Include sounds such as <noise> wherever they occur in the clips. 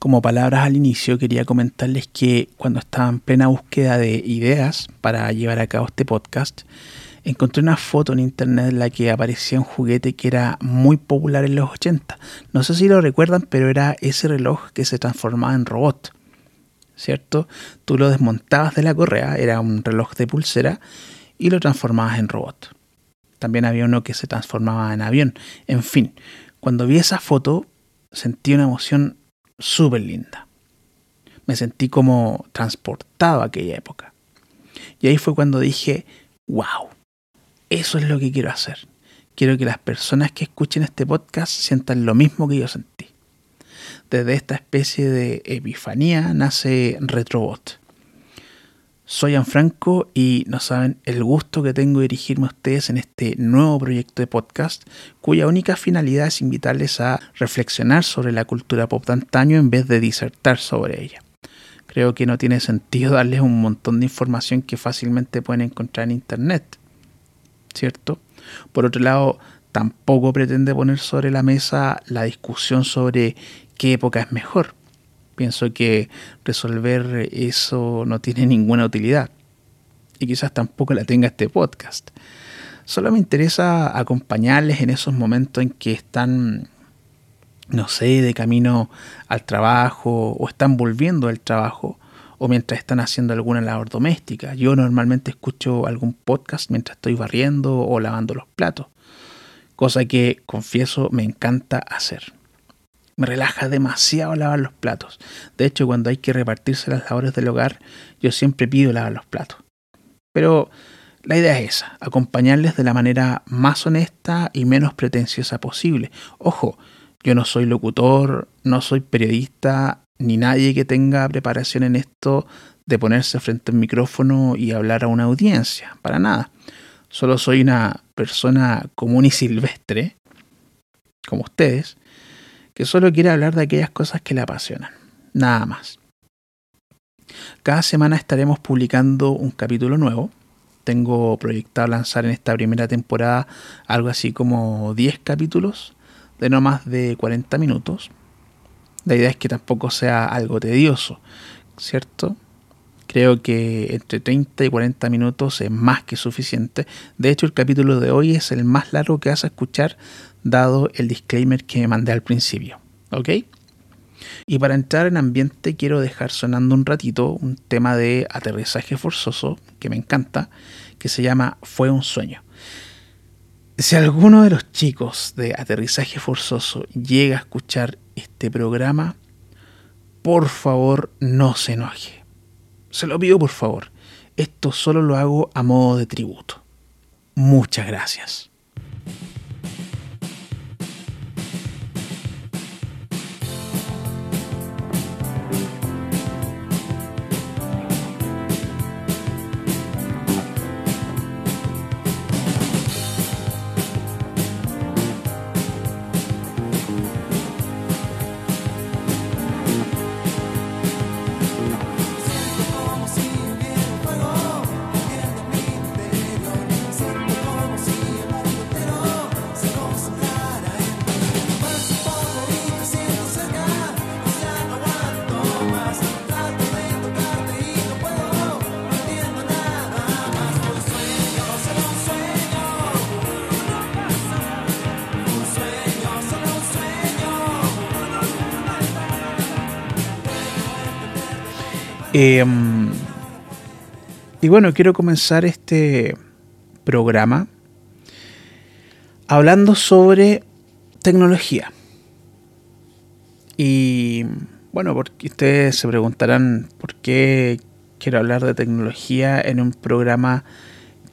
Como palabras al inicio, quería comentarles que cuando estaba en plena búsqueda de ideas para llevar a cabo este podcast, encontré una foto en internet en la que aparecía un juguete que era muy popular en los 80. No sé si lo recuerdan, pero era ese reloj que se transformaba en robot. ¿Cierto? Tú lo desmontabas de la correa, era un reloj de pulsera, y lo transformabas en robot. También había uno que se transformaba en avión. En fin, cuando vi esa foto sentí una emoción súper linda. Me sentí como transportado a aquella época. Y ahí fue cuando dije, wow, eso es lo que quiero hacer. Quiero que las personas que escuchen este podcast sientan lo mismo que yo sentí. Desde esta especie de epifanía nace Retrobot. Soy Franco y no saben el gusto que tengo de dirigirme a ustedes en este nuevo proyecto de podcast, cuya única finalidad es invitarles a reflexionar sobre la cultura pop de antaño en vez de disertar sobre ella. Creo que no tiene sentido <laughs> darles un montón de información que fácilmente pueden encontrar en internet, ¿cierto? Por otro lado, tampoco pretende poner sobre la mesa la discusión sobre qué época es mejor Pienso que resolver eso no tiene ninguna utilidad. Y quizás tampoco la tenga este podcast. Solo me interesa acompañarles en esos momentos en que están, no sé, de camino al trabajo o están volviendo al trabajo o mientras están haciendo alguna labor doméstica. Yo normalmente escucho algún podcast mientras estoy barriendo o lavando los platos, cosa que, confieso, me encanta hacer. Me relaja demasiado lavar los platos. De hecho, cuando hay que repartirse las labores del hogar, yo siempre pido lavar los platos. Pero la idea es esa, acompañarles de la manera más honesta y menos pretenciosa posible. Ojo, yo no soy locutor, no soy periodista, ni nadie que tenga preparación en esto de ponerse frente al micrófono y hablar a una audiencia, para nada. Solo soy una persona común y silvestre, como ustedes, que solo quiere hablar de aquellas cosas que le apasionan. Nada más. Cada semana estaremos publicando un capítulo nuevo. Tengo proyectado lanzar en esta primera temporada algo así como 10 capítulos de no más de 40 minutos. La idea es que tampoco sea algo tedioso, ¿cierto? Creo que entre 30 y 40 minutos es más que suficiente. De hecho, el capítulo de hoy es el más largo que vas a escuchar dado el disclaimer que mandé al principio. ¿Ok? Y para entrar en ambiente quiero dejar sonando un ratito un tema de aterrizaje forzoso que me encanta, que se llama Fue un sueño. Si alguno de los chicos de aterrizaje forzoso llega a escuchar este programa, por favor no se enoje. Se lo pido por favor. Esto solo lo hago a modo de tributo. Muchas gracias. Em, y bueno, quiero comenzar este programa hablando sobre tecnología. Y bueno, porque ustedes se preguntarán por qué quiero hablar de tecnología en un programa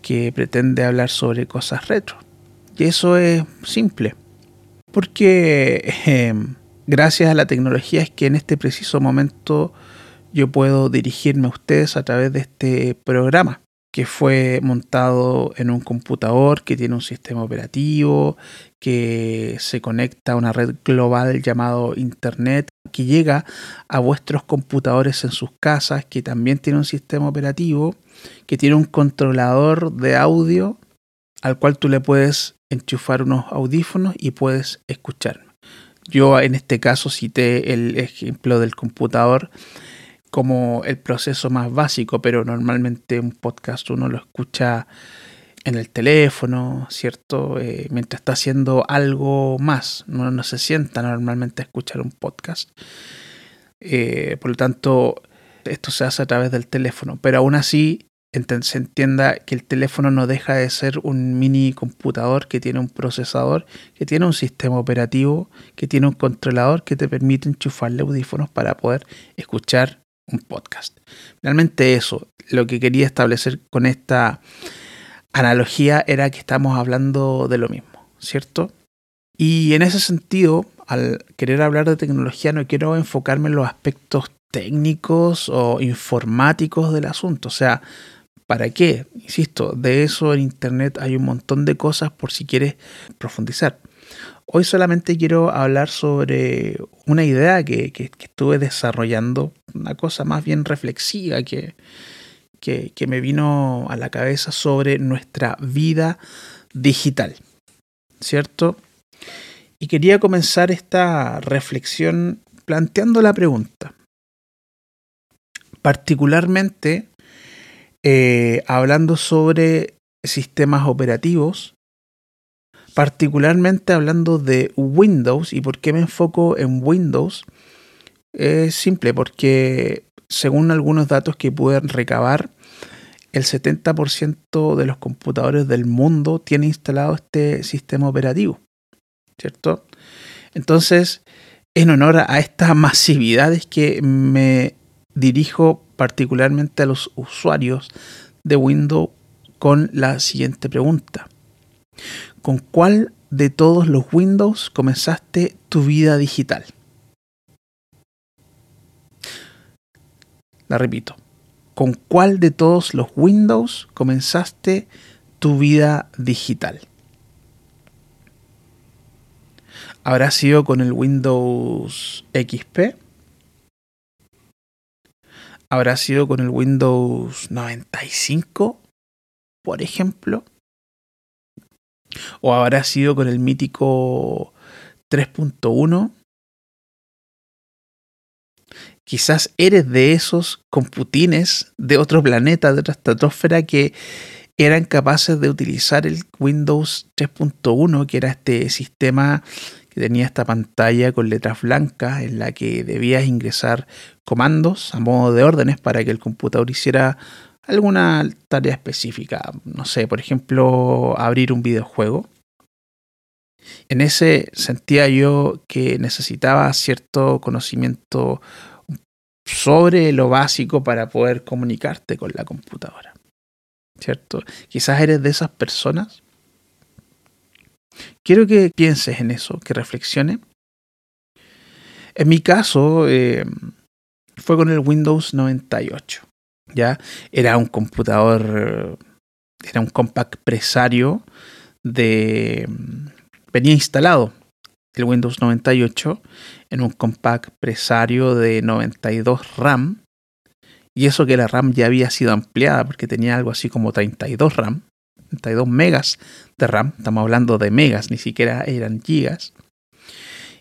que pretende hablar sobre cosas retro. Y eso es simple. Porque <laughs> em, gracias a la tecnología es que en este preciso momento yo puedo dirigirme a ustedes a través de este programa que fue montado en un computador que tiene un sistema operativo, que se conecta a una red global llamado Internet, que llega a vuestros computadores en sus casas, que también tiene un sistema operativo, que tiene un controlador de audio al cual tú le puedes enchufar unos audífonos y puedes escucharme. Yo en este caso cité el ejemplo del computador como el proceso más básico, pero normalmente un podcast uno lo escucha en el teléfono, ¿cierto? Eh, mientras está haciendo algo más. Uno no se sienta normalmente a escuchar un podcast. Eh, por lo tanto, esto se hace a través del teléfono. Pero aún así, se entienda que el teléfono no deja de ser un mini computador que tiene un procesador, que tiene un sistema operativo, que tiene un controlador que te permite enchufarle audífonos para poder escuchar un podcast. Realmente eso, lo que quería establecer con esta analogía era que estamos hablando de lo mismo, ¿cierto? Y en ese sentido, al querer hablar de tecnología, no quiero enfocarme en los aspectos técnicos o informáticos del asunto. O sea, ¿para qué? Insisto, de eso en Internet hay un montón de cosas por si quieres profundizar. Hoy solamente quiero hablar sobre una idea que, estuve desarrollando, una cosa más bien reflexiva que, que, me vino a la cabeza sobre nuestra vida digital, ¿cierto? Y quería comenzar esta reflexión planteando la pregunta, particularmente eh, hablando sobre sistemas operativos particularmente hablando de Windows y por qué me enfoco en Windows, es simple, porque según algunos datos que pude recabar, el 70% de los computadores del mundo tiene instalado este sistema operativo, ¿cierto? Entonces, en honor a estas masividades que me dirijo particularmente a los usuarios de Windows con la siguiente pregunta. ¿Con cuál de todos los Windows comenzaste tu vida digital? La repito. ¿Con cuál de todos los Windows comenzaste tu vida digital? ¿Habrá sido con el Windows XP? ¿Habrá sido con el Windows 95, por ejemplo? ¿O habrá sido con el mítico 3.1? Quizás eres de esos computines de otro planeta, de otra estratosfera, que eran capaces de utilizar el Windows 3.1, que era este sistema que tenía esta pantalla con letras blancas en la que debías ingresar comandos a modo de órdenes para que el computador hiciera alguna tarea específica. No sé, por ejemplo, abrir un videojuego. En ese sentía yo que necesitaba cierto conocimiento sobre lo básico para poder comunicarte con la computadora. ¿Cierto? Quizás eres de esas personas. Quiero que pienses en eso, que reflexiones. En mi caso, eh, fue con el Windows 98. Era un computador, era un compact presario de... Venía instalado el Windows 98 en un compact presario de 92 RAM. Y eso que la RAM ya había sido ampliada porque tenía algo así como 32 RAM, 32 megas de RAM, estamos hablando de megas, ni siquiera eran gigas.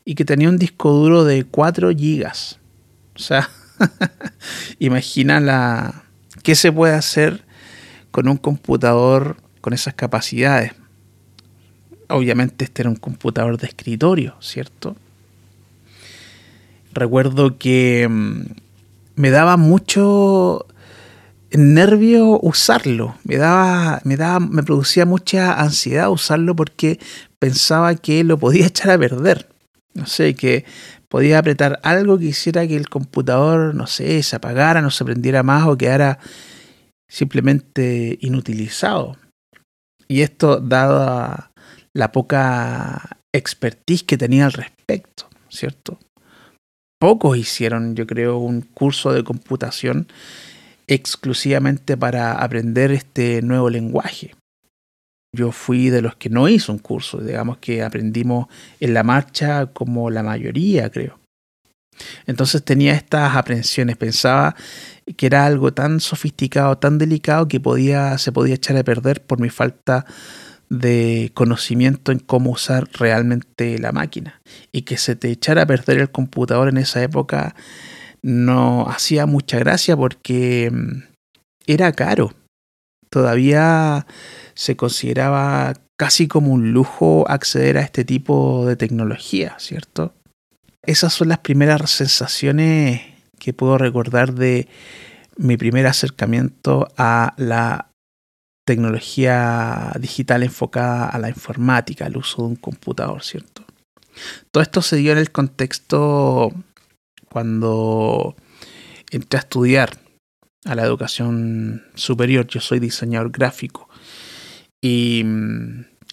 Y que tenía un disco duro de 4 gigas. O sea, <laughs> Imagina la qué se puede hacer con un computador con esas capacidades. Obviamente este era un computador de escritorio, ¿cierto? Recuerdo que mm, me daba mucho nervio usarlo, me daba, me daba, me producía mucha ansiedad usarlo porque pensaba que lo podía <laughs> echar a perder. No sé, que podía apretar algo que hiciera que el computador, no sé, se apagara, no se prendiera más o quedara simplemente inutilizado. Y esto dado la poca expertise que tenía al respecto, ¿cierto? Pocos hicieron, yo creo, un curso de computación exclusivamente para aprender este nuevo lenguaje. Yo fui de los que no hizo un curso, digamos que aprendimos en la marcha como la mayoría, creo. Entonces tenía estas aprensiones, pensaba que era algo tan sofisticado, tan delicado que podía, se podía echar a perder por mi falta de conocimiento en cómo usar realmente la máquina. Y que se te echara a perder el computador en esa época no hacía mucha gracia porque mm, era caro. Todavía se consideraba casi como un lujo acceder a este tipo de tecnología, ¿cierto? Esas son las primeras sensaciones que puedo recordar de mi primer acercamiento a la tecnología digital enfocada a la informática, al uso de un computador, ¿cierto? Todo esto se dio en el contexto cuando entré a estudiar a la educación superior. Yo soy diseñador gráfico. Y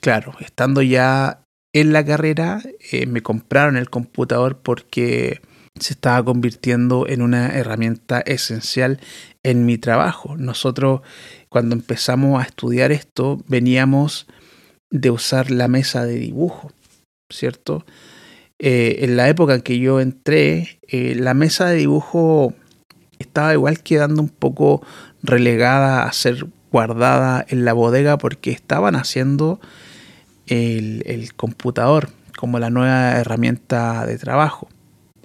claro, estando ya en la carrera, eh, me compraron el computador porque se estaba convirtiendo en una herramienta esencial en mi trabajo. Nosotros cuando empezamos a estudiar esto veníamos de usar la mesa de dibujo, ¿cierto? Eh, en la época en que yo entré, eh, la mesa de dibujo estaba igual quedando un poco relegada a ser guardada en la bodega porque estaban haciendo el, el computador como la nueva herramienta de trabajo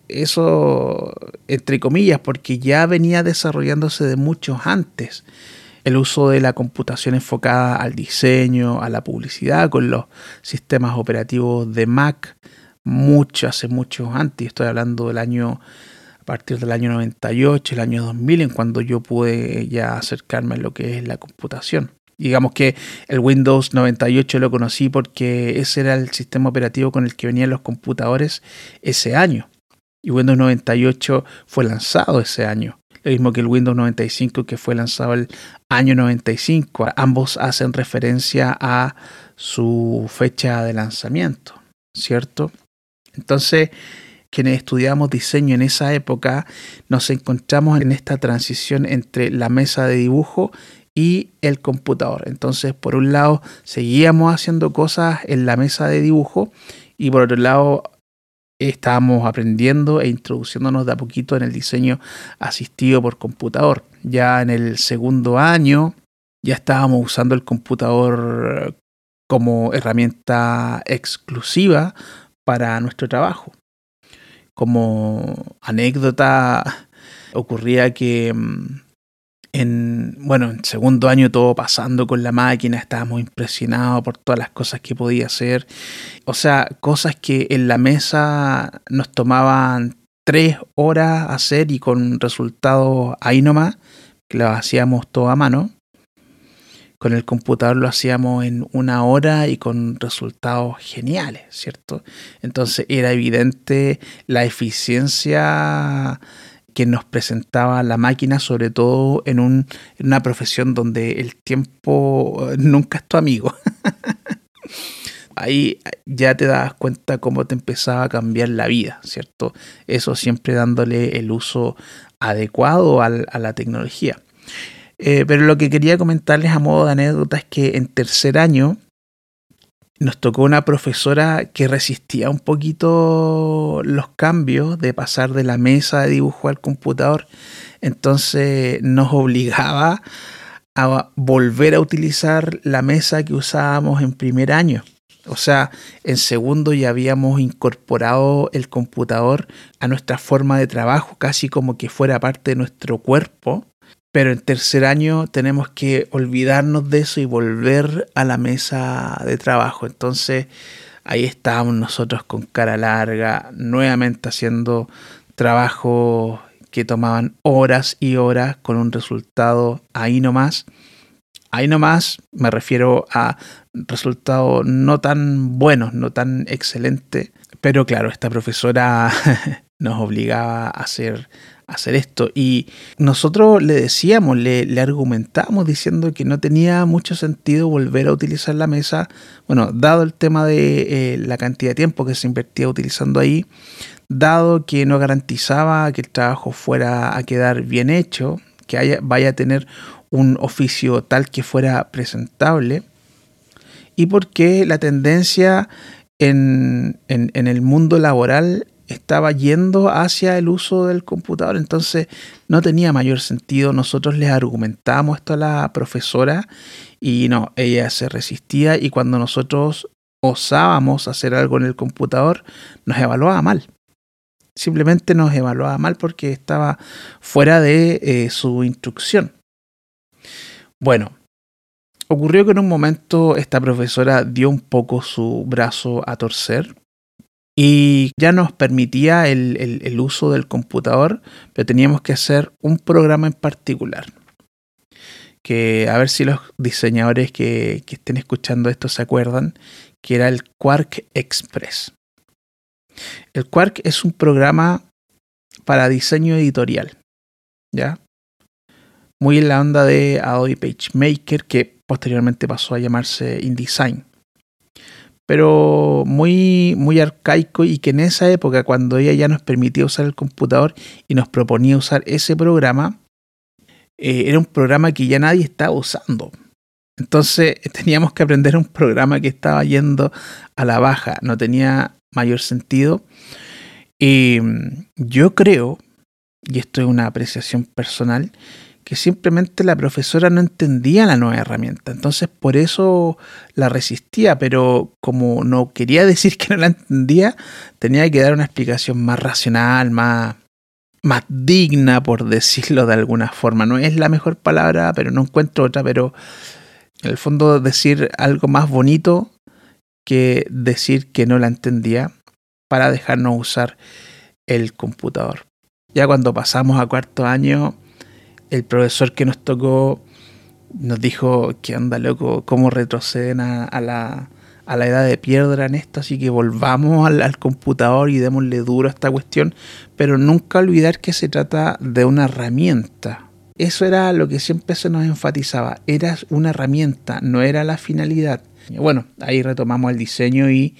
eso entre comillas, porque ya venía desarrollándose de muchos antes. El uso de la computación enfocada al diseño, a la publicidad, con los sistemas operativos de Mac, mucho, hace muchos antes. Estoy hablando del año, partir del año 98, el año 2000, en cuando yo pude ya acercarme a lo que es la computación. Digamos que el Windows 98 lo conocí porque ese era el sistema operativo con el que venían los computadores ese año y Windows 98 fue lanzado ese año. Lo mismo que el Windows 95 que fue lanzado el año 95. Ambos hacen referencia a su fecha de lanzamiento, ¿cierto? Entonces, quienes estudiamos diseño en esa época, nos encontramos en esta transición entre la mesa de dibujo y el computador. Entonces, por un lado, seguíamos haciendo cosas en la mesa de dibujo y por otro lado, estábamos aprendiendo e introduciéndonos de a poquito en el diseño asistido por computador. Ya en el segundo año ya estábamos usando el computador como herramienta exclusiva para nuestro trabajo. Como anécdota ocurría que mm, en, bueno, en segundo año todo pasando con la máquina, estábamos impresionados por todas las cosas que podía hacer. O sea, cosas que en la mesa nos tomaban tres horas hacer y con resultados ahí nomás, que lo hacíamos todo a mano. Con el computador lo hacíamos en una hora y con resultados geniales, ¿cierto? Entonces era evidente la eficiencia que nos presentaba la máquina, sobre todo en, un, en una profesión donde el tiempo eh, nunca es tu amigo. <laughs> Ahí ya te das cuenta cómo te empezaba a cambiar la vida, ¿cierto? Eso siempre dándole el uso adecuado a la tecnología. Eh, pero lo que quería comentarles a modo de anécdota es que en tercer año nos tocó una profesora que resistía un poquito los cambios de pasar de la mesa de dibujo al computador. Entonces nos obligaba a volver a utilizar la mesa que usábamos en primer año. O sea, en segundo ya habíamos incorporado el computador a nuestra forma de trabajo, casi como que fuera parte de nuestro cuerpo pero en tercer año tenemos que olvidarnos de eso y volver a la mesa de trabajo. Entonces ahí estábamos nosotros con cara larga, nuevamente haciendo trabajos que tomaban horas y horas con un resultado ahí nomás. Ahí nomás me refiero a resultados no tan buenos, no tan excelentes. Pero claro, esta profesora <laughs> nos obligaba a hacer hacer esto. Y nosotros le decíamos, le, le argumentamos diciendo que no tenía mucho sentido volver a utilizar la mesa, bueno, dado el tema de eh, la cantidad de tiempo que se invertía utilizando ahí, dado que no garantizaba que el trabajo fuera a quedar bien hecho, que vaya a tener un oficio tal que fuera presentable, y porque la tendencia en, en, en el mundo laboral estaba yendo hacia el uso del computador, entonces no tenía mayor sentido. Nosotros les argumentábamos esto a la profesora y no, ella se resistía y cuando nosotros osábamos hacer algo en el computador, nos evaluaba mal. Simplemente nos evaluaba mal porque estaba fuera de eh, su instrucción. Bueno, ocurrió que en un momento esta profesora dio un poco su brazo a torcer y ya nos permitía el, uso del computador, pero teníamos que hacer un programa en particular. Que a ver si los diseñadores que, que estén escuchando esto se acuerdan, que era el Quark Express. El Quark es un programa para diseño editorial, ¿ya? Muy en la onda de Adobe PageMaker, que posteriormente pasó a llamarse InDesign pero muy, muy arcaico y que en esa época, cuando ella ya nos permitía usar el computador y nos proponía usar ese programa, eh, era un programa que ya nadie estaba usando. Entonces <laughs> teníamos que aprender un programa que estaba yendo a la baja, no tenía mayor sentido. Y mm, yo creo, y esto es una apreciación personal, que simplemente la profesora no entendía la nueva herramienta. Entonces por eso la resistía, pero como no quería <laughs> decir que no la entendía, tenía que dar una explicación más racional, más, más digna, por decirlo de alguna forma. No es la mejor palabra, pero no encuentro otra, pero en el fondo decir algo más bonito que decir que no la entendía para dejarnos usar el computador. Ya cuando pasamos a cuarto año, el profesor que nos tocó nos dijo que anda loco, cómo retroceden a, la, a la edad de piedra en esto, así que volvamos al, computador y démosle duro a esta cuestión, pero nunca olvidar que se trata de una herramienta. Eso era lo que siempre se nos enfatizaba, era una herramienta, no era la finalidad. Bueno, ahí retomamos el diseño y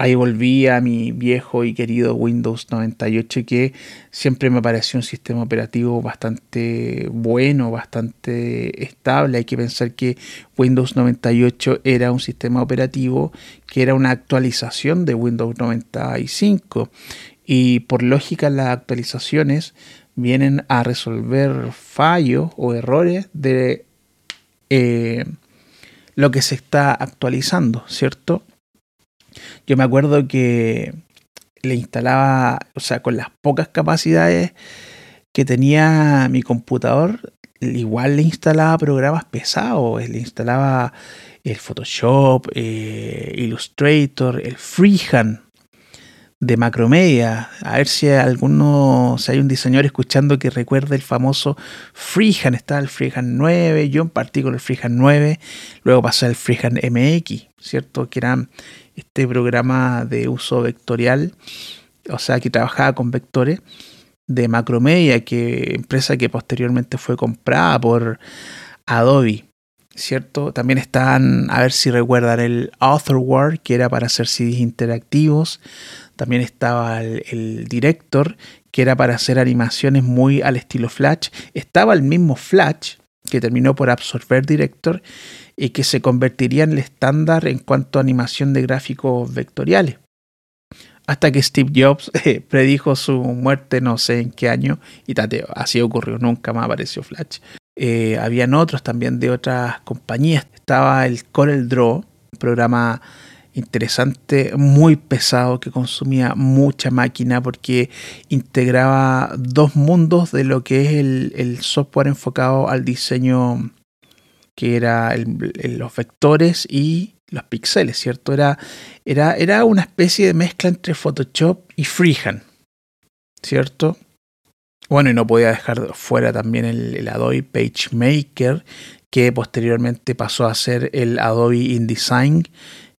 ahí volví a mi viejo y querido Windows 98 que siempre me pareció un sistema operativo bastante bueno, bastante estable. Hay que pensar que Windows 98 era un sistema operativo que era una actualización de Windows 95 y por lógica las actualizaciones vienen a resolver fallos o errores de eh, lo que se está actualizando, ¿cierto? Yo me acuerdo que le instalaba, o sea, con las pocas capacidades que tenía mi computador, igual le instalaba programas pesados, le instalaba el Photoshop, eh, Illustrator, el Freehand de Macromedia. A ver si alguno, si hay un diseñador escuchando que recuerde el famoso Freehand. Estaba el Freehand 9, yo en partí con el Freehand 9, luego pasó el Freehand MX, ¿cierto? Que eran este programa de uso vectorial, o sea, que trabajaba con vectores de Macromedia, que empresa que posteriormente fue comprada por Adobe, ¿cierto? También están, a ver si recuerdan, el Authorware, que era para hacer CDs interactivos. También estaba el, el, Director, que era para hacer animaciones muy al estilo Flash. Estaba el mismo Flash, que terminó por absorber Director y que se convertiría en el estándar en cuanto a animación de gráficos vectoriales. Hasta que Steve Jobs <laughs> eh, predijo su muerte no sé en qué año y tateo, así ocurrió, nunca más apareció Flash. Eh, habían otros también de otras compañías. Estaba el Corel Draw, un programa interesante, muy pesado, que consumía mucha máquina porque integraba dos mundos de lo que es el, el software enfocado al diseño que era los vectores y los píxeles, ¿cierto? Era, era, era una especie de mezcla entre Photoshop y Freehand, ¿cierto? Bueno, y no podía dejar fuera también el, Adobe PageMaker, que posteriormente pasó a ser el Adobe InDesign,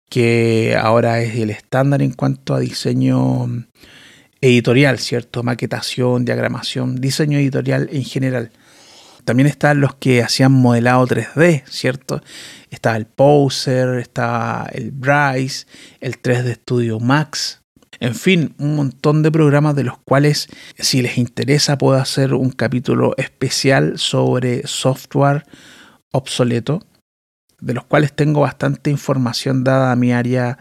que ahora es el estándar en cuanto a diseño editorial, ¿cierto? Maquetación, diagramación, diseño editorial en general. También están los que hacían modelado 3D, ¿cierto? Estaba el Poser, estaba el Bryce, el 3D Studio Max. En fin, un montón de programas de los cuales, si les interesa, puedo hacer un capítulo especial sobre software obsoleto, de los cuales tengo bastante información dada a mi área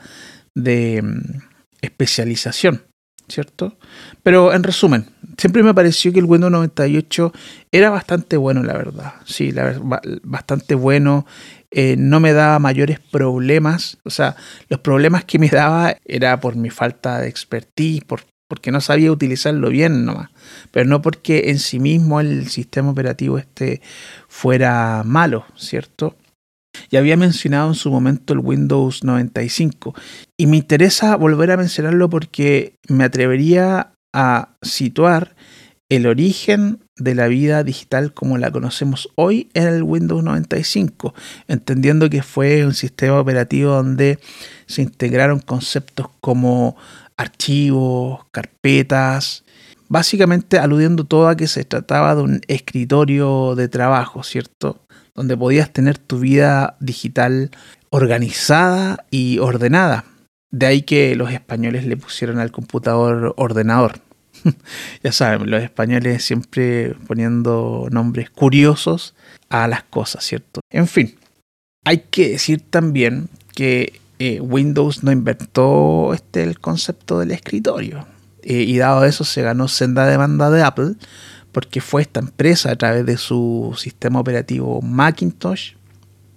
de mm, especialización. ¿cierto? Pero en resumen, siempre me pareció que el Windows 98 era bastante bueno, la verdad. Sí, la, bastante bueno. Eh, no me daba mayores problemas. O sea, los problemas que me daba era por mi falta de expertise, por, porque no sabía utilizarlo bien nomás. Pero no porque en sí mismo el sistema operativo este fuera malo, ¿cierto? Ya había mencionado en su momento el Windows 95 y me interesa volver a mencionarlo porque me atrevería a situar el origen de la vida digital como la conocemos hoy en el Windows 95, entendiendo que fue un sistema operativo donde se integraron conceptos como archivos, carpetas, básicamente aludiendo todo a que se trataba de un escritorio de trabajo, ¿cierto? donde podías tener tu vida digital organizada y ordenada. De ahí que los españoles le pusieron al computador ordenador. <laughs> ya saben, los españoles siempre poniendo nombres curiosos a las cosas, ¿cierto? En fin, hay que decir también que eh, Windows no inventó este, el concepto del escritorio. Eh, y dado eso se ganó senda demanda de Apple porque fue esta empresa a través de su sistema operativo Macintosh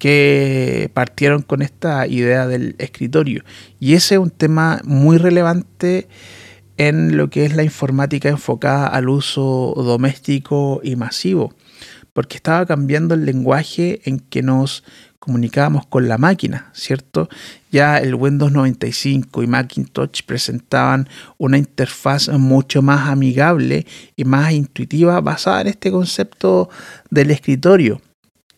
que partieron con esta idea del escritorio. Y ese es un tema muy relevante en lo que es la informática enfocada al uso doméstico y masivo, porque estaba cambiando el lenguaje en que nos comunicábamos con la máquina, ¿cierto? Ya el Windows 95 y Macintosh presentaban una interfaz mucho más amigable y más intuitiva basada en este concepto del escritorio.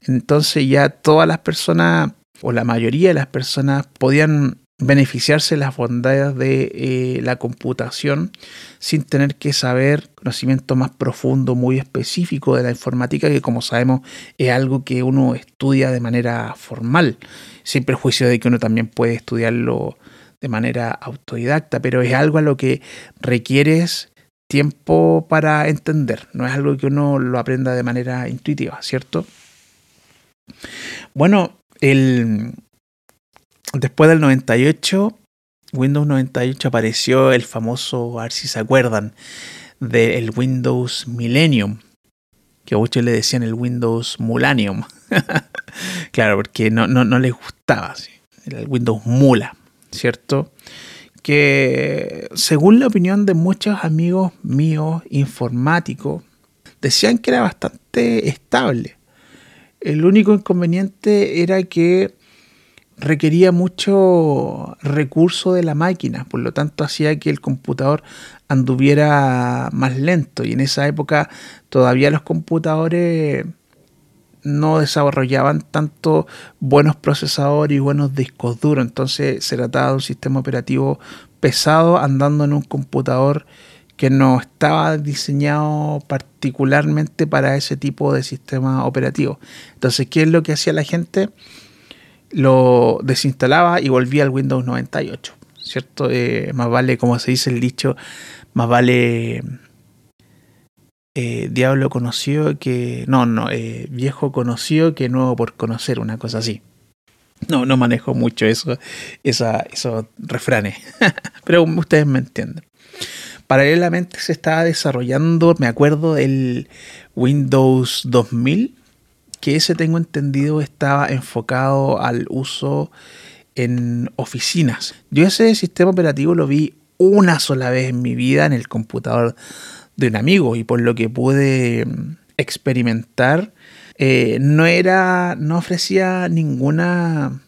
Entonces ya todas las personas o la mayoría de las personas podían beneficiarse las bondades de eh, la computación sin tener que saber conocimiento más profundo, muy específico de la informática, que como sabemos es algo que uno estudia de manera formal, sin perjuicio de que uno también puede estudiarlo de manera autodidacta, pero es algo a lo que requieres tiempo para entender, no es algo que uno lo aprenda de manera intuitiva, ¿cierto? Bueno, el, Después del 98, Windows 98 apareció el famoso, a ver si se acuerdan, del Windows Millennium, que a muchos le decían el Windows Mulanium. <laughs> claro, porque no, no, les gustaba, el Windows Mula, ¿cierto? Que según la opinión de muchos amigos míos informáticos, decían que era bastante estable. El único inconveniente era que requería mucho recurso de la máquina, por lo tanto hacía que el computador anduviera más lento. Y en esa época todavía los computadores no desarrollaban tanto buenos procesadores y buenos discos duros, entonces se trataba de un sistema operativo pesado andando en un computador que no estaba diseñado particularmente para ese tipo de sistema operativo. Entonces, ¿qué es lo que hacía la gente? lo desinstalaba y volvía al Windows 98, ¿cierto? Eh, más vale, como se dice el dicho, más vale eh, diablo conocido que... No, no, eh, viejo conocido que nuevo por conocer, una cosa así. No, no manejo mucho eso, esos refranes, <laughs> pero ustedes me entienden. Paralelamente se estaba desarrollando, me acuerdo, el Windows 2000, que ese tengo entendido estaba enfocado al uso en oficinas. Yo ese sistema operativo lo vi una sola vez en mi vida en el computador de un amigo y por lo que pude mm, experimentar eh, no era no ofrecía ninguna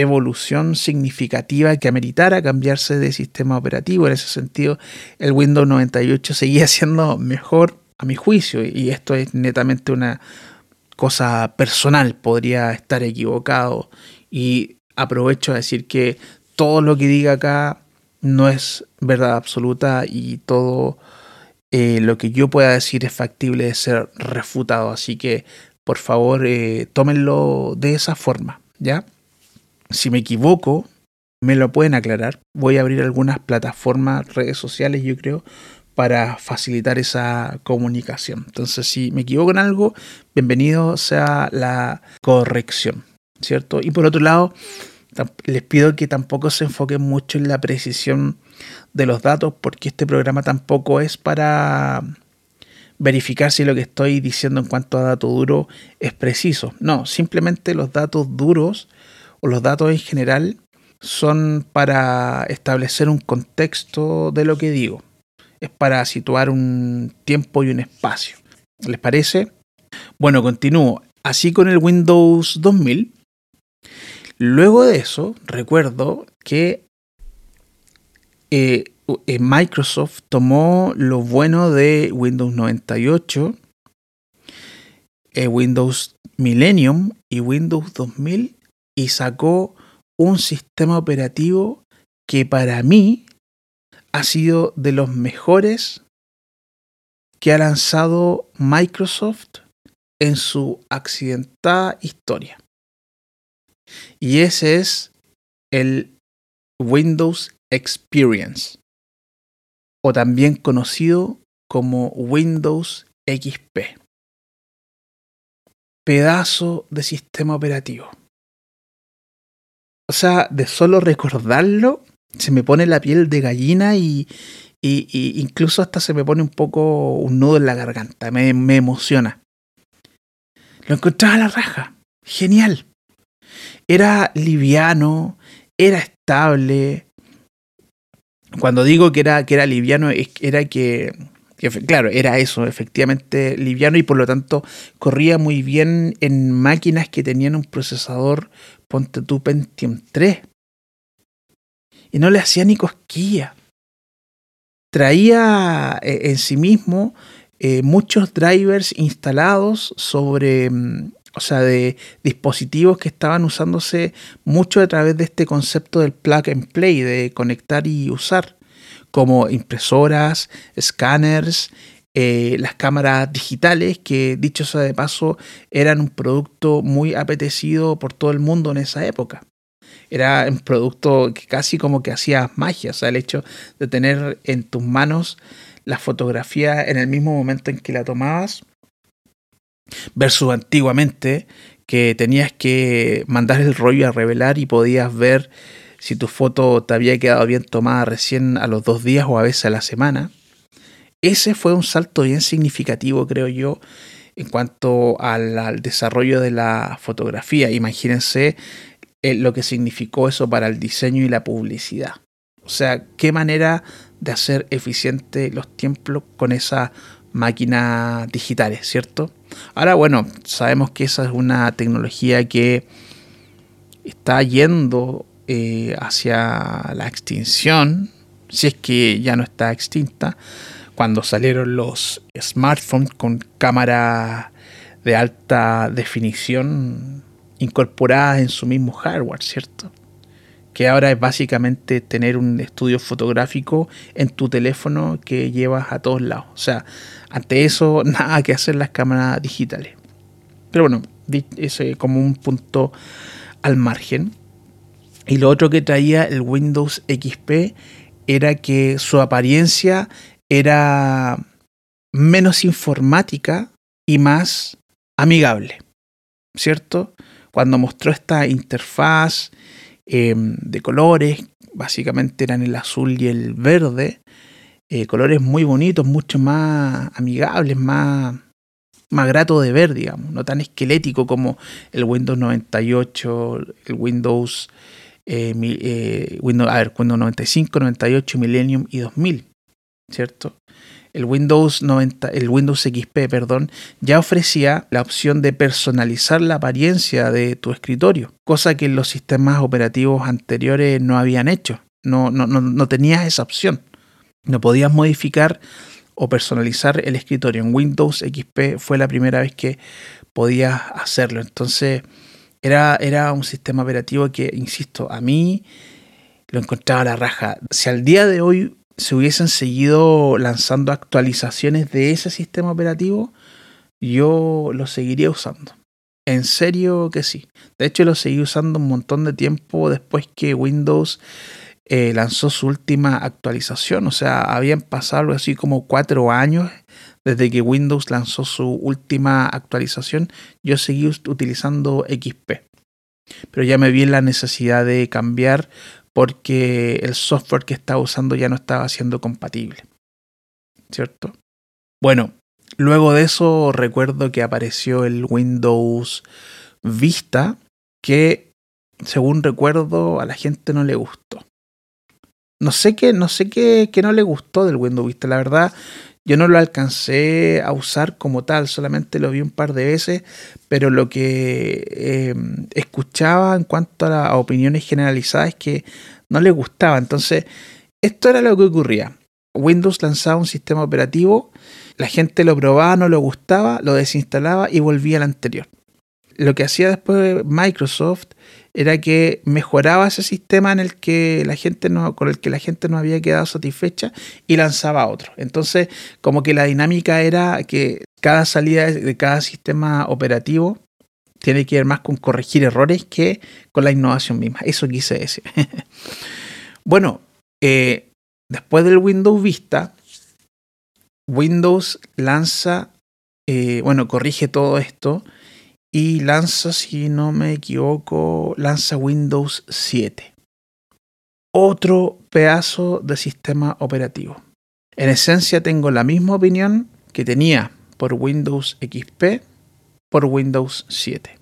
evolución significativa que ameritara cambiarse de sistema operativo. En ese sentido el Windows 98 seguía <laughs> siendo mejor a mi juicio y esto es netamente una cosa personal, podría estar equivocado. Y aprovecho a decir que todo lo que diga acá no es verdad absoluta y todo eh, lo que yo pueda decir es factible de ser refutado, así que por favor eh, tómenlo de esa forma, ¿ya? Si me equivoco, me lo pueden aclarar. Voy a abrir algunas plataformas, redes sociales, yo creo, para facilitar esa comunicación. Entonces, si me equivoco en algo, bienvenido sea la corrección, ¿cierto? Y por otro lado, les pido que tampoco se enfoquen mucho en la precisión de los datos porque este programa tampoco es para verificar si lo que estoy diciendo en cuanto a dato duro es preciso. No, simplemente los datos duros o los datos en general son para establecer un contexto de lo que digo. Es para situar un tiempo y un espacio. ¿Les parece? Bueno, continúo. Así con el Windows 2000. Luego de eso, recuerdo que eh, eh, Microsoft tomó lo bueno de Windows 98, eh, Windows Millennium y Windows 2000 y sacó un sistema operativo que para mí ha sido de los mejores que ha lanzado Microsoft en su accidentada historia. Y ese es el Windows Experience, o también conocido como Windows XP. Pedazo de sistema operativo. O sea, de solo recordarlo, se me pone la piel de gallina y, incluso hasta se me pone un poco un nudo en la garganta. Me, me emociona. Lo encontraba a la raja. Genial. Era liviano, era estable. Cuando digo que era, que era liviano, era que, claro, era eso, efectivamente liviano y por lo tanto corría muy bien en máquinas que tenían un procesador ponte tu Pentium 3. Y no le hacía ni cosquilla. Traía eh, en sí mismo eh, muchos drivers instalados sobre, mm, o sea, de dispositivos que estaban usándose mucho a través de este concepto del plug and play, de conectar y usar, como impresoras, scanners, eh, las cámaras digitales, que dicho sea de paso, eran un producto muy apetecido por todo el mundo en esa época. Era un producto que casi como que hacía magia, o sea, el hecho de tener en tus manos la fotografía en el mismo momento en que la tomabas, versus antiguamente que tenías que mandar el rollo a revelar y podías ver si tu foto te había quedado bien tomada recién a los dos días o a veces a la semana. Ese fue un salto bien significativo, creo yo, en cuanto al, desarrollo de la fotografía. Imagínense eh, lo que significó eso para el diseño y la publicidad. O sea, qué manera de hacer eficiente los tiempos con esas máquinas digitales, ¿cierto? Ahora, bueno, sabemos que esa es una tecnología que está yendo eh, hacia la extinción, si es que ya no está extinta, cuando salieron los smartphones con cámara de alta definición incorporadas en su mismo hardware, ¿cierto? Que ahora es básicamente tener un estudio fotográfico en tu teléfono que llevas a todos lados. O sea, ante eso <laughs> nada que hacer las cámaras digitales. Pero bueno, ese como un punto al margen. Y lo otro que traía el Windows XP era que su apariencia era menos informática y más amigable, ¿cierto? Cuando mostró esta interfaz em, de colores, básicamente eran el azul y el verde, eh, colores muy bonitos, mucho más amigables, más, más grato de ver, digamos, no tan esquelético como el Windows 98, el Windows, eh, eh, Windows, a ver, Windows 95, 98, Millennium y 2000. ¿Cierto? El Windows 90, el Windows XP, perdón, ya ofrecía la opción de personalizar la apariencia de tu escritorio, cosa que los sistemas operativos anteriores no habían hecho. No, no, no, no tenías esa opción. No podías modificar o personalizar el escritorio. En Windows XP fue la primera vez que podías hacerlo. Entonces, era, era un sistema operativo que, insisto, a mí lo encontraba a la raja. Si al día de hoy se hubiesen seguido lanzando actualizaciones de ese sistema operativo, yo lo seguiría usando. En serio que sí. De hecho, lo seguí usando un montón de tiempo después que Windows eh, lanzó su última actualización. O sea, habían pasado así como cuatro años desde que Windows lanzó su última actualización. Yo seguí utilizando XP. Pero ya me vi en la necesidad de cambiar porque el software que estaba usando ya no estaba siendo compatible. ¿Cierto? Bueno, luego de eso recuerdo que apareció el Windows Vista, que según recuerdo a la gente no le gustó. No sé qué, no sé qué, qué no le gustó del Windows Vista. La verdad, yo no lo alcancé a usar como tal, solamente lo vi un par de veces, pero lo que eh, escuchaba en cuanto a las opiniones generalizadas es que no le gustaba. Entonces, esto era lo que ocurría. Windows lanzaba un sistema operativo, la gente lo probaba, no le gustaba, lo desinstalaba y volvía al anterior. Lo que hacía después Microsoft era que mejoraba ese sistema en el que la gente no, con el que la gente no había quedado satisfecha y lanzaba otro. Entonces, como que la dinámica era que cada salida de cada sistema operativo tiene que ver más con corregir errores que con la innovación misma. Eso quise decir. <laughs> bueno, eh, después del Windows Vista, Windows lanza, eh, bueno, corrige todo esto y lanza, si no me equivoco, lanza Windows 7. Otro pedazo de sistema operativo. En esencia tengo la misma opinión que tenía por Windows XP, por Windows 7.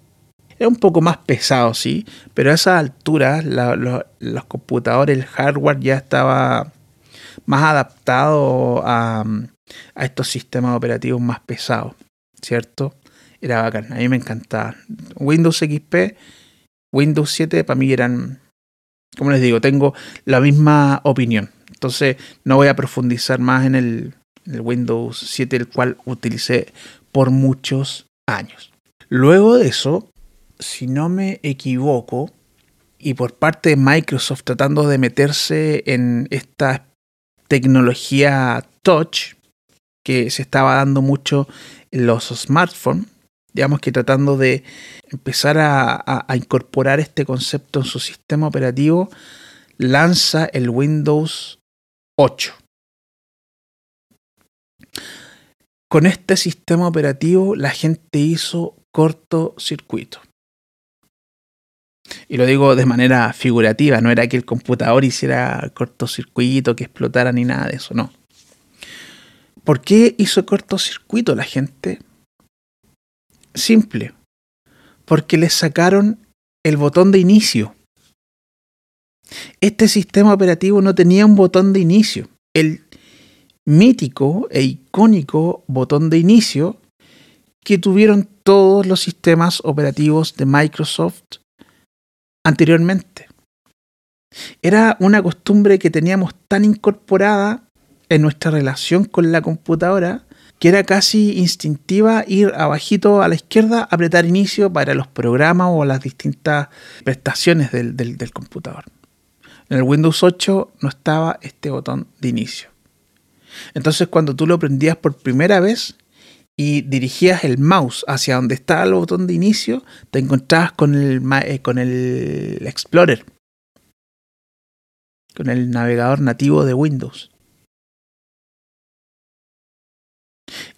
Es un poco más pesado, sí, pero a esa altura los computadores, el hardware ya estaba más adaptado a estos sistemas operativos más pesados, ¿cierto? Era bacán, a mí me encantaba. Windows XP, Windows 7 para mí eran, como les digo, tengo la misma opinión. Entonces no voy a profundizar más en el, Windows 7, el cual utilicé por muchos años. Luego de eso, si no me equivoco, y por parte de Microsoft tratando de meterse en esta tecnología touch que se estaba dando mucho en los smartphones, digamos que tratando de empezar a, incorporar este concepto en su sistema operativo, lanza el Windows 8. Con este sistema operativo la gente hizo cortocircuito. Y lo digo de manera figurativa, no era que el computador hiciera cortocircuito, que explotara ni nada de eso, no. ¿Por qué hizo cortocircuito la gente? Simple. Porque le sacaron el botón de inicio. Este sistema operativo no tenía un botón de inicio. El mítico e icónico botón de inicio que tuvieron todos los sistemas operativos de Microsoft anteriormente. Era una costumbre que teníamos tan incorporada en nuestra relación con la computadora que era casi instintiva ir abajito a la izquierda, apretar inicio para los programas o las distintas prestaciones del, computador. En el Windows 8 no estaba este botón de inicio. Entonces cuando tú lo prendías por primera vez y dirigías el mouse hacia donde estaba el botón de inicio, te encontrabas con el, eh, con el Explorer, con el navegador nativo de Windows.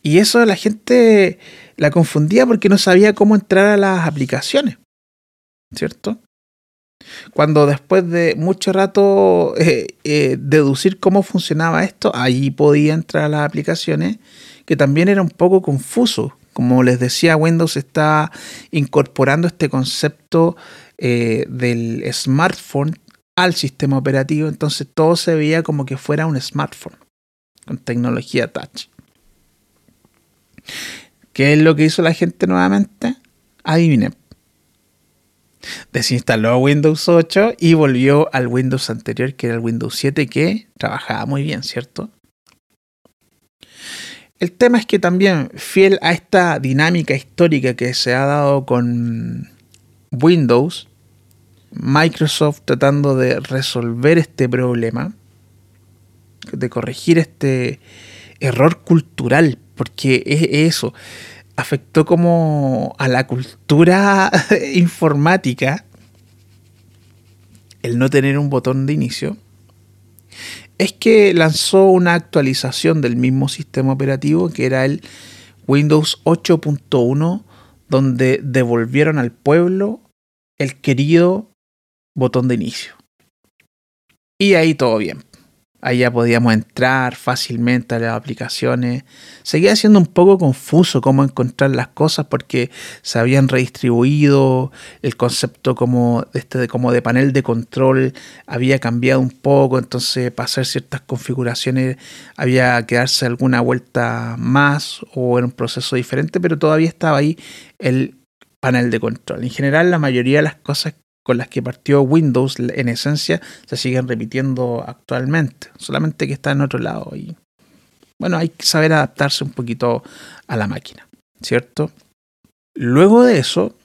Y eso la gente la confundía porque no sabía cómo entrar a las aplicaciones. ¿Cierto? Cuando después de mucho rato <laughs> eh, eh, deducir cómo funcionaba esto, ahí podía entrar a las aplicaciones, que también era un poco confuso. Como les decía, Windows está incorporando este concepto eh, del smartphone al sistema operativo, entonces todo se veía como que fuera un smartphone con tecnología touch. ¿Qué es lo que hizo la gente nuevamente? Adivinen. Desinstaló Windows 8 y volvió al Windows anterior, que era el Windows 7, que trabajaba muy bien, ¿cierto? El tema es que también, fiel a esta dinámica histórica que se ha dado con Windows, Microsoft tratando de resolver este problema, de corregir este error cultural porque es eso, afectó como a la cultura <laughs> informática el no tener un botón de inicio, es que lanzó una actualización del mismo sistema operativo que era el Windows 8.1, donde devolvieron al pueblo el querido botón de inicio. Y ahí todo bien. Ahí ya podíamos entrar fácilmente a las aplicaciones. Seguía siendo un poco confuso cómo encontrar las cosas porque se habían redistribuido, el concepto como este, como de panel de control había cambiado un poco, entonces para hacer ciertas configuraciones había que darse alguna vuelta más o era un proceso diferente, pero todavía estaba ahí el panel de control. En general la mayoría de las cosas con las que partió Windows en esencia se siguen repitiendo actualmente, solamente que está en otro lado y bueno, hay que saber adaptarse un poquito a la máquina, ¿cierto? Luego de eso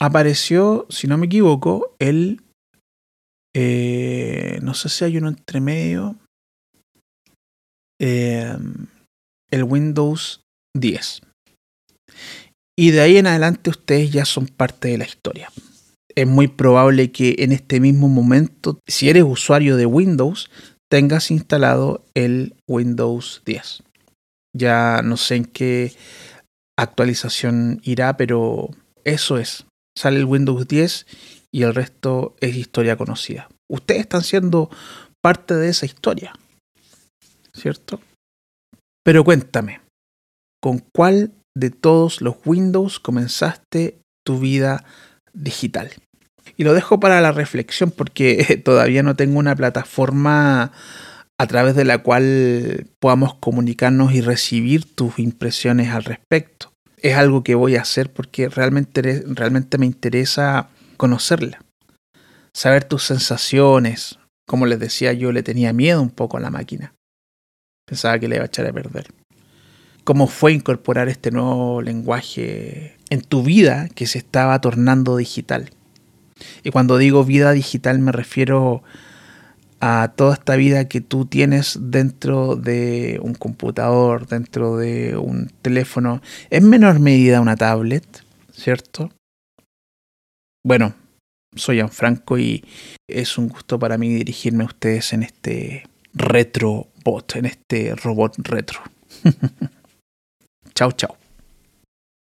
apareció, si no me equivoco, el eh, no sé si hay uno entre medio eh, el Windows 10 y de ahí en adelante ustedes ya son parte de la historia es muy probable que en este mismo momento, si eres usuario de Windows, tengas instalado el Windows 10. Ya no sé en qué actualización irá, pero eso es. Sale el Windows 10 y el resto es historia conocida. Ustedes están siendo parte de esa historia, ¿cierto? Pero cuéntame, ¿con cuál de todos los Windows comenzaste tu vida digital. Y lo dejo para la reflexión porque <laughs> todavía no tengo una plataforma a través de la cual podamos comunicarnos y recibir tus impresiones al respecto. Es algo que voy a hacer porque realmente, realmente me interesa conocerla, saber tus sensaciones. Como les decía, yo le tenía miedo un poco a la máquina. Pensaba que le iba a echar a perder. ¿Cómo fue incorporar este nuevo lenguaje en tu vida que se estaba tornando digital. Y cuando digo vida digital me refiero a toda esta vida que tú tienes dentro de un computador, dentro de un teléfono, en menor medida una tablet, ¿cierto? Bueno, soy Franco y es un gusto para mí dirigirme a ustedes en este retro bot, en este robot retro. <laughs> chao, chao.